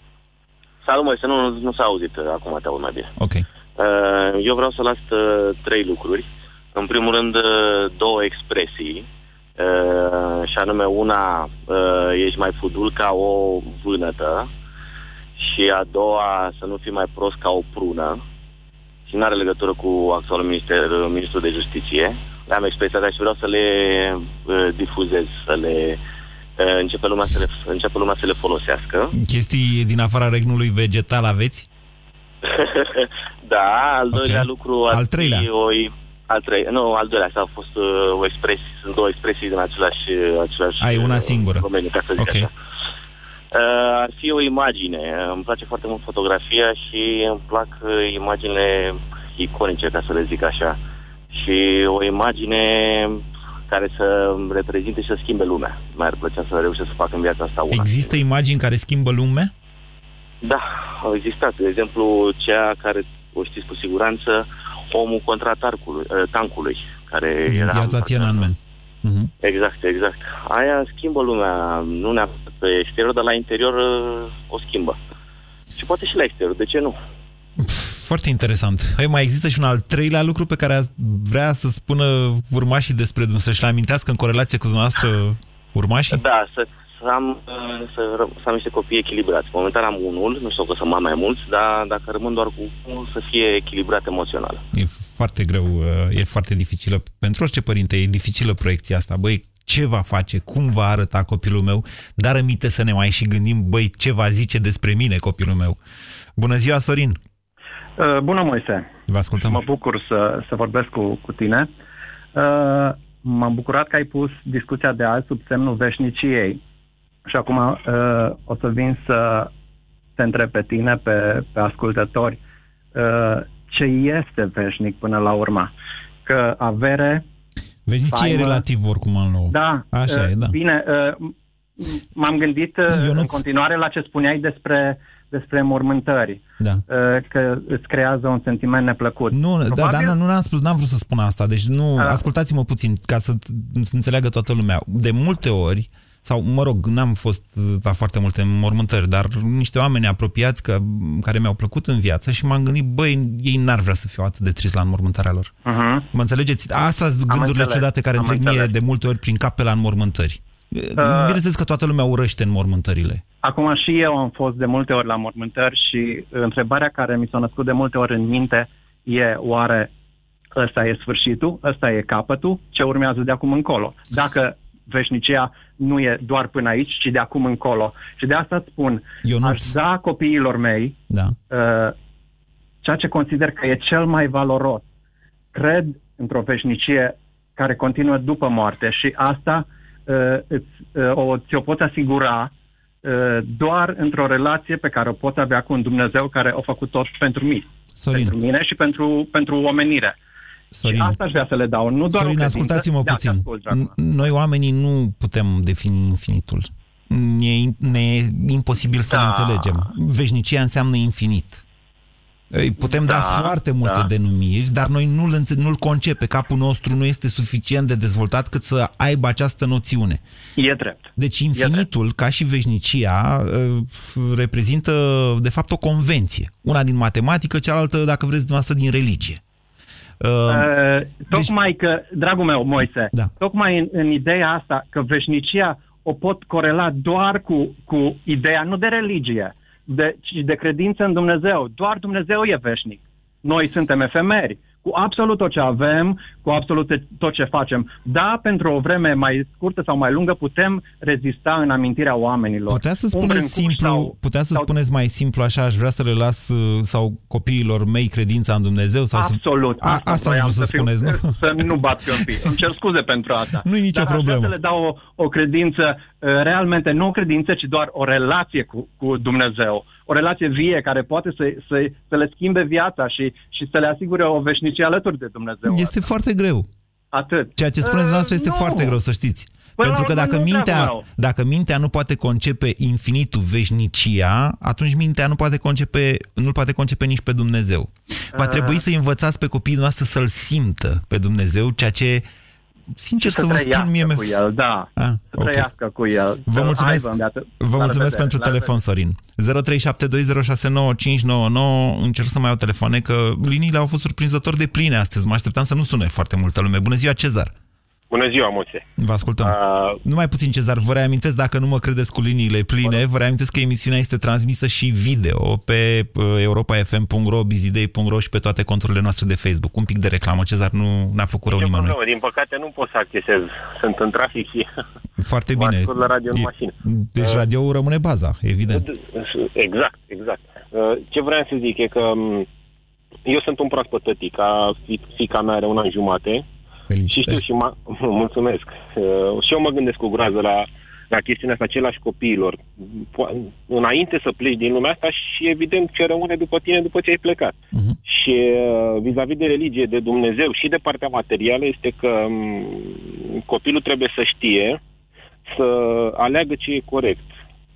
Salut, mă, să nu, nu s-a auzit, uh, acum te aud mai bine. Ok. Uh, Eu vreau să las uh, trei lucruri. În primul rând, uh, două expresii. Uh, și anume, una, uh, ești mai fudul ca o vânătă și a doua, să nu fii mai prost ca o prună. Și nu are legătură cu actualul minister, ministru de justiție. Le-am expresia și vreau să le uh, difuzez, să le uh, începe lumea să le, începe lumea să le folosească. Chestii din afara regnului vegetal aveți? da, al doilea lucru ar Al treilea. fi o, al trei, nu, al doilea, asta a fost uh, o expresie, sunt două expresii din același, același Ai una uh, singură. domeniu, ca să zic Ok. așa. Uh, ar fi o imagine. Îmi place foarte mult fotografia și îmi plac uh, imaginile iconice, ca să le zic așa. Și o imagine care să reprezinte și să schimbe lumea. Mi-ar plăcea să reușesc să fac în viața asta una. Există imagini care schimbă lumea? Da, au existat. De exemplu, cea care o știți cu siguranță, omul contra tancului, uh, tancului care Din era... piața Tiananmen. Mhm. Exact, exact. Aia schimbă lumea, nu neapărat pe exterior, dar la interior uh, o schimbă. Și poate și la exterior, de ce nu? Foarte interesant. Ei, mai există și un al treilea lucru pe care ați vrea să spună urmașii despre dumneavoastră, să-și le amintească în corelație cu dumneavoastră urmașii? Da, să, să, am, uh, să, ră- să am niște copii echilibrați. Momentan am unul, nu știu că să am mai mulți, dar dacă rămân doar cu unul, să fie echilibrat emoțional. E foarte greu, uh, e foarte dificilă. Pentru orice părinte e dificilă proiecția asta. Băi, ce va face, cum va arăta copilul meu, dar aminte să ne mai și gândim, băi, ce va zice despre mine copilul meu. Bună ziua, Sorin! Uh, Bună, Moise! Vă ascultăm. Mă bucur să, să vorbesc cu, cu tine. Uh, m-am bucurat că ai pus discuția de azi sub semnul veșniciei. Și acum uh, o să vin să te întreb pe tine, pe, pe ascultători, uh, ce este veșnic până la urmă. că avere... Veșnicie e faimă- relativ oricum al nou. Da, Așa uh, e, da. Bine, uh, m- m-am gândit uh, Ionuț. în continuare la ce spuneai despre, despre mormântări. Da. Uh, că îți creează un sentiment neplăcut. Nu, da, Probabil- dar nu, nu am spus, n-am vrut să spun asta. Deci nu, Ah. ascultați-mă puțin ca să, să înțeleagă toată lumea. De multe ori, sau mă rog, n-am fost uh, la foarte multe mormântări, dar niște oameni apropiați că, care mi-au plăcut în viață și m-am gândit, băi, ei n-ar vrea să fiu atât de trist la înmormântarea lor. Uh-huh. Mă înțelegeți? Asta sunt gândurile înțeles, ciudate care am îmi trec mie înțeles. de multe ori prin cap pe la înmormântări. Uh. Bineînțeles că toată lumea urăște înmormântările. Acum și eu am fost de multe ori la mormântări și întrebarea care mi s-a născut de multe ori în minte e oare ăsta e sfârșitul, ăsta e capătul, ce urmează de acum încolo? Dacă veșnicia nu e doar până aici, ci de acum încolo. Și de asta îți spun, Ionuț. aș da copiilor mei Da. uh, ceea ce consider că e cel mai valoros. Cred într-o veșnicie care continuă după moarte și asta uh, îți, uh, o, ți-o poți asigura uh, doar într-o relație pe care o poți avea cu un Dumnezeu care a făcut tot pentru mine. Sorin. Pentru mine și pentru, pentru omenire. Sorin. Și asta aș vrea să le dau. Nu doar Sorin, o credință. ascultați-mă Da, te puțin. ascult, dragul meu. N- Noi oamenii nu putem defini infinitul. Ne, ne e imposibil să-l Da. înțelegem. Veșnicia înseamnă infinit. Îi Putem da, Da, foarte multe da. denumiri, dar noi nu-l, înțe- nu-l concepe. Capul nostru nu este suficient de dezvoltat cât să aibă această noțiune. E drept. Deci infinitul, ca și veșnicia, uh, reprezintă, de fapt, o convenție. Una din matematică, cealaltă, dacă vreți, dumneavoastră, din religie. Uh, Uh, tocmai că, dragul meu, Moise, Da. tocmai în, în ideea asta că veșnicia o pot corela doar cu, cu ideea, nu de religie, de, ci de credință în Dumnezeu. Doar Dumnezeu e veșnic. Noi suntem efemeri, cu absolut tot ce avem, cu absolut tot ce facem. Da, pentru o vreme mai scurtă sau mai lungă putem rezista în amintirea oamenilor. Putea să Un spuneți brâncuș simplu, sau- putea să sau- spuneți mai simplu așa, aș vrea să le las uh, sau copiilor mei credința în Dumnezeu? Sau Absolut. Să... A, asta voiam vreau să, fiu- spuneți, nu? Să nu bat pe un pic. Îmi cer scuze pentru asta. Nu-i nicio Dar aș problemă. vrea să le dau o, o credință, uh, realmente nu o credință, ci doar o relație cu, cu Dumnezeu. O relație vie care poate să, să, să le schimbe viața și, și să le asigure o veșnicie alături de Dumnezeu. Este foarte greu. Atât. Ceea ce spuneți Uh, noastră este nu. foarte greu, să știți. Păi, Pentru că la urmă, dacă nu, dragul mintea, meu. dacă mintea nu poate concepe infinitul, veșnicia, atunci mintea nu poate concepe, nu poate concepe nici pe Dumnezeu. Va Uh. trebui să învățați pe copiii noastre să-L simtă pe Dumnezeu, ceea ce, sincer Și să vă spun, trăiască mie mi-e cu el, da. Ah, să ok. trăiască cu el. Vă Să mulțumesc, aibă îndată- vă la mulțumesc revedere, pentru la telefon, Sorin. 0372069599. Încerc să mai iau telefoane, că liniile au fost surprinzător de pline astăzi. Mă așteptam să nu sune foarte multă lume. Bună ziua, Cezar! Bună ziua, Moțe. Vă ascultăm. Uh, Numai puțin, Cezar, vă reamintesc, dacă nu mă credeți cu liniile pline, vă reamintesc că emisiunea este transmisă și video pe uh, europa.fm.ro, bizidei.ro și pe toate conturile noastre de Facebook. Un pic de reclamă, Cezar, nu n-a făcut rău nicio nimănui. problemă. Din păcate nu pot să accesez. Sunt în trafic și Foarte vă bine. ascult la radio în E- mașină. Deci Uh, radio rămâne baza, evident. Exact, exact. Uh, Ce vreau să zic e că m, eu sunt un proaspăt tătic, ca fi- fica mea are un an jumate și știu și ma- mulțumesc. Uh, Și eu mă gândesc cu groază la, la chestiunea asta, același copiilor. Po- Înainte să pleci din lumea asta și evident ce rămâne după tine după ce ai plecat. Și uh, vis-a-vis de religie, de Dumnezeu și de partea materială este că m, copilul trebuie să știe să aleagă ce e corect.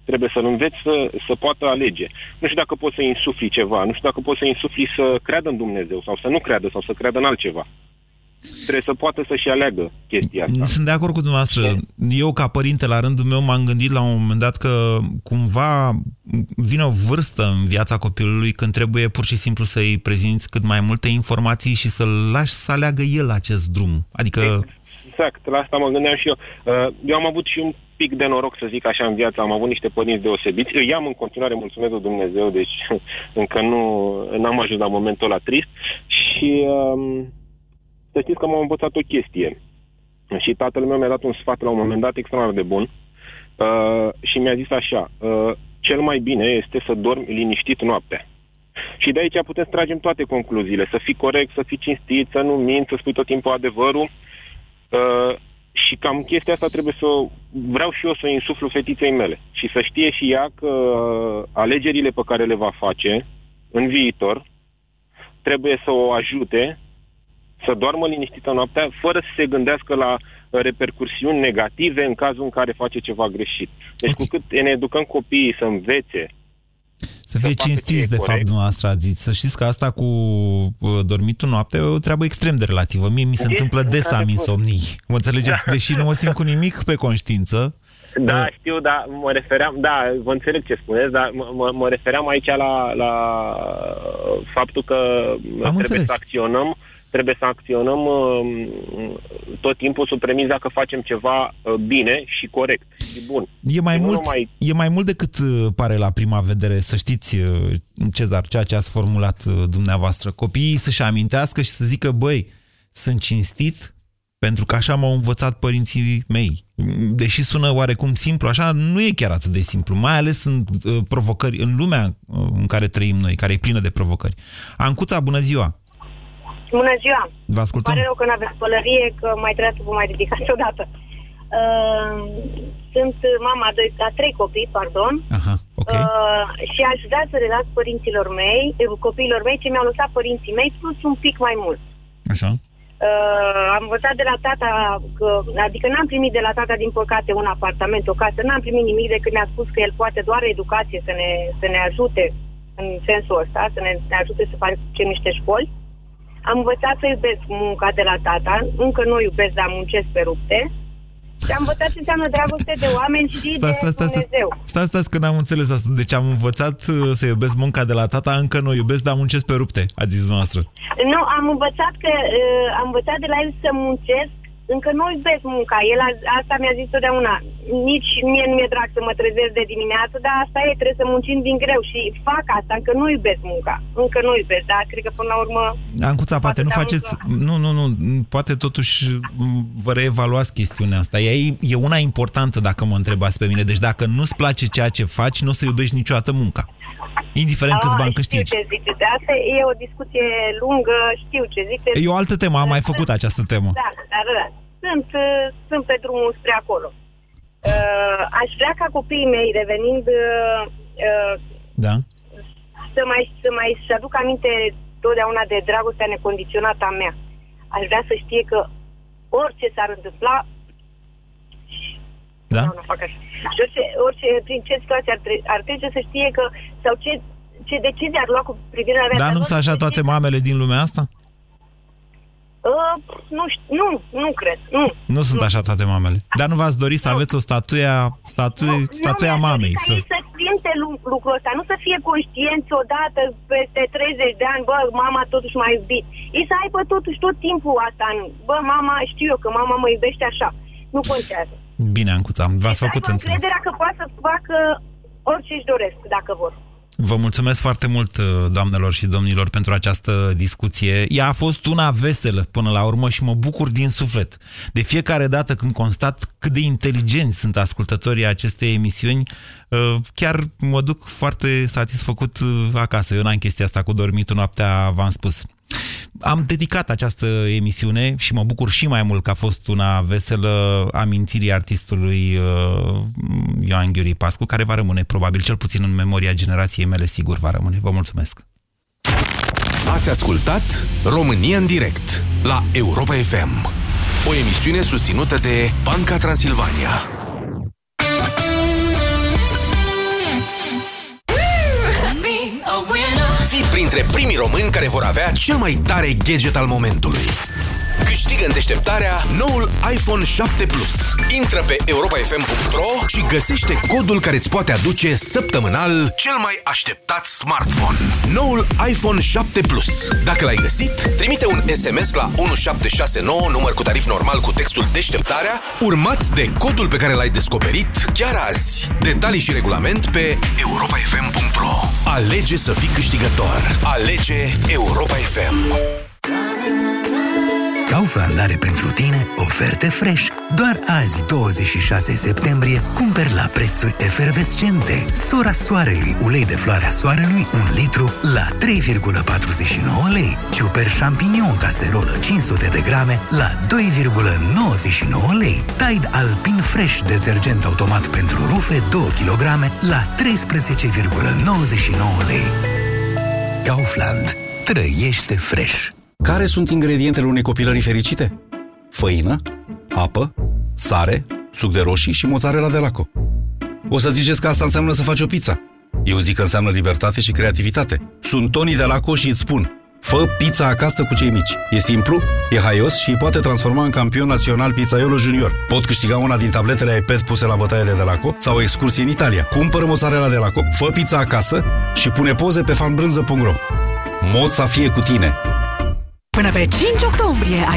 Trebuie să-l înveți să, să poată alege. Nu știu dacă poți să insufli ceva, nu știu dacă poți să insufli să creadă în Dumnezeu sau să nu creadă sau să creadă în altceva. Trebuie să poată să-și aleagă chestia asta. Sunt de acord cu dumneavoastră. Eu, ca părinte, la rândul meu, m-am gândit la un moment dat că cumva vine o vârstă în viața copilului când trebuie pur și simplu să-i prezinți cât mai multe informații și să-l lași să aleagă el acest drum. Adică... Exact, la asta mă gândeam și eu. Uh, Eu am avut și un pic de noroc, să zic așa, în viață. Am avut niște părinți deosebiți. Îi am în continuare, mulțumesc lui Dumnezeu, deci încă nu n-am ajuns la momentul ăla trist. Și um, să știți că m-am învățat o chestie. Și tatăl meu mi-a dat un sfat la un moment dat extraordinar de bun uh, și mi-a zis așa, uh, cel mai bine este să dormi liniștit noaptea. Și de aici putem să tragem toate concluziile, să fii corect, să fii cinstit, să nu minți, să spui tot timpul adevărul. Uh, și cam chestia asta trebuie să o- vreau și eu să o insuflu fetiței mele. Și să știe și ea că uh, alegerile pe care le va face în viitor trebuie să o ajute să doarmă liniștită noaptea, fără să se gândească la uh, repercursiuni negative în cazul în care face ceva greșit. Deci okay. cu cât ne educăm copiii să învețe să fie cinstiți, de corect. fapt, dumneavoastră ați zis. Să știți că asta cu uh, dormitul noapte e o treabă extrem de relativă. Mie mi se este întâmplă des să am insomnii. Mă înțelegeți? Deși nu mă simt cu nimic pe conștiință. Da, uh, știu, da, mă refeream, da, vă înțeleg ce spuneți, dar mă, mă refeream aici la, la faptul că am trebuie înțeles. să acționăm trebuie să acționăm uh, tot timpul sub premiza că facem ceva uh, bine și corect și bun. E mai, mult, numai... e mai mult decât uh, pare la prima vedere, să știți, Cezar, ceea ce ați formulat dumneavoastră. Copiii să-și amintească și să zică, băi, sunt cinstit pentru că așa m-au învățat părinții mei. Deși sună oarecum simplu, așa nu e chiar atât de simplu, mai ales în uh, provocări, în lumea uh, în care trăim noi, care e plină de provocări. Ancuța, bună ziua! Bună ziua! Vă ascultăm. Pare rău că nu aveți pălărie, că mai trebuie să vă mai ridicați odată. Uh, sunt mama doi, a trei copii, pardon. Aha, okay. uh, și aș vrea să le las părinților mei, eh, copiilor mei, ce mi-au lăsat părinții mei, plus un pic mai mult. Așa. Uh, am învățat de la tata, că, adică n-am primit de la tata, din păcate, un apartament, o casă, n-am primit nimic decât ne-a spus că el poate doar educație să ne, să ne ajute în sensul ăsta, să ne, ne ajute să facem niște școli. Uh, am învățat să iubesc munca de la tata, încă nu iubesc, dar muncesc pe rupte. Și am învățat ce înseamnă dragoste de oameni și stai, de stai, stai, Dumnezeu. Stai, stai, că n-am înțeles asta. Deci am învățat uh, să iubesc munca de la tata, încă nu iubesc, dar muncesc pe rupte, a zis noastră. Nu, am învățat că uh, am învățat de la el să muncesc încă nu iubesc munca. El a, asta mi-a zis totdeauna. Nici mie nu mi-e drag să mă trezesc de dimineață, dar asta e, trebuie să muncim din greu și fac asta, încă nu iubesc munca. Încă nu iubesc, dar cred că până la urmă... Ancuța, poate nu faceți... Muncă... Nu, nu, nu, poate totuși vă reevaluați chestiunea asta. E, e una importantă dacă mă întrebați pe mine. Deci dacă nu-ți place ceea ce faci, nu o să iubești niciodată munca. Indiferent câți bani câștigi. Știu ce ziceți. Asta e o discuție lungă, știu ce ziceți. E o altă temă, am mai făcut această temă. Da, da, da. da. Sunt, uh, sunt pe drumul spre acolo. Uh, aș vrea ca copiii mei, revenind, uh, uh, da. să mai, să mai să aduc aminte totdeauna de dragostea necondiționată a mea. Aș vrea să știe că orice s-ar întâmpla, da? Nu, nu fac așa. Și orice, orice, prin ce situație ar, tre- ar trece să știe că, sau ce, ce decizie ar lua cu privire la Dar nu sunt așa toate mamele din lumea asta? Uh, nu, nu, nu cred. Nu, nu sunt așa toate mamele. Dar nu v-ați dori să aveți o statuie, statue, nu, statuia nu mamei? Să... să simte lucrul ăsta, nu să fie conștienți odată peste 30 de ani, bă, mama totuși m-a iubit. Ei să aibă totuși tot timpul asta în, bă, mama, știu eu că mama mă iubește așa. Nu contează. Bine, Ancuța, v-ați făcut înțeles. încrederea că poate să facă orice își doresc, dacă vor. Vă mulțumesc foarte mult, uh, doamnelor și domnilor, pentru această discuție. Ea a fost una veselă până la urmă și mă bucur din suflet. De fiecare dată când constat cât de inteligenți sunt ascultătorii acestei emisiuni, uh, chiar mă duc foarte satisfăcut uh, acasă. Eu n-am chestia asta cu dormitul noaptea, v-am spus. Am dedicat această emisiune și mă bucur și mai mult că a fost una veselă amintirii artistului uh, Ioan Ghiuri Pascu, care va rămâne probabil cel puțin în memoria generației mele, sigur va rămâne. Vă mulțumesc! Ați ascultat România în direct la Europa FM, o emisiune susținută de Banca Transilvania. Fii printre primii români care vor avea cel mai tare gadget al momentului. Câștigă în deșteptarea noul iPhone 7 Plus. Intră pe europafm.ro și găsește codul care îți poate aduce săptămânal cel mai așteptat smartphone. Noul iPhone 7 Plus. Dacă l-ai găsit, trimite un SMS la 1769, număr cu tarif normal cu textul deșteptarea, urmat de codul pe care l-ai descoperit chiar azi. Detalii și regulament pe europafm.ro Alege să fii câștigător. Alege Europa FM. Kaufland are pentru tine oferte fresh. Doar azi, 26 septembrie, cumperi la prețuri efervescente. Sora soarelui, ulei de floarea soarelui, 1 litru, la 3,49 lei. Ciuper champignon caserolă 500 de grame, la 2,99 lei. Tide Alpin Fresh, detergent automat pentru rufe, 2 kg, la 13,99 lei. Kaufland. Trăiește fresh! Care sunt ingredientele unei copilării fericite? Făină, apă, sare, suc de roșii și mozzarella de laco. O să ziceți că asta înseamnă să faci o pizza. Eu zic că înseamnă libertate și creativitate. Sunt Tony de Laco și îți spun Fă pizza acasă cu cei mici. E simplu, e haios și îi poate transforma în campion național pizzaiolo junior. Pot câștiga una din tabletele iPad puse la bătaie de Delaco sau o excursie în Italia. Cumpără mozzarella de Delaco, fă pizza acasă și pune poze pe fanbrânză.ro. Mod să fie cu tine! Până pe 5 octombrie ai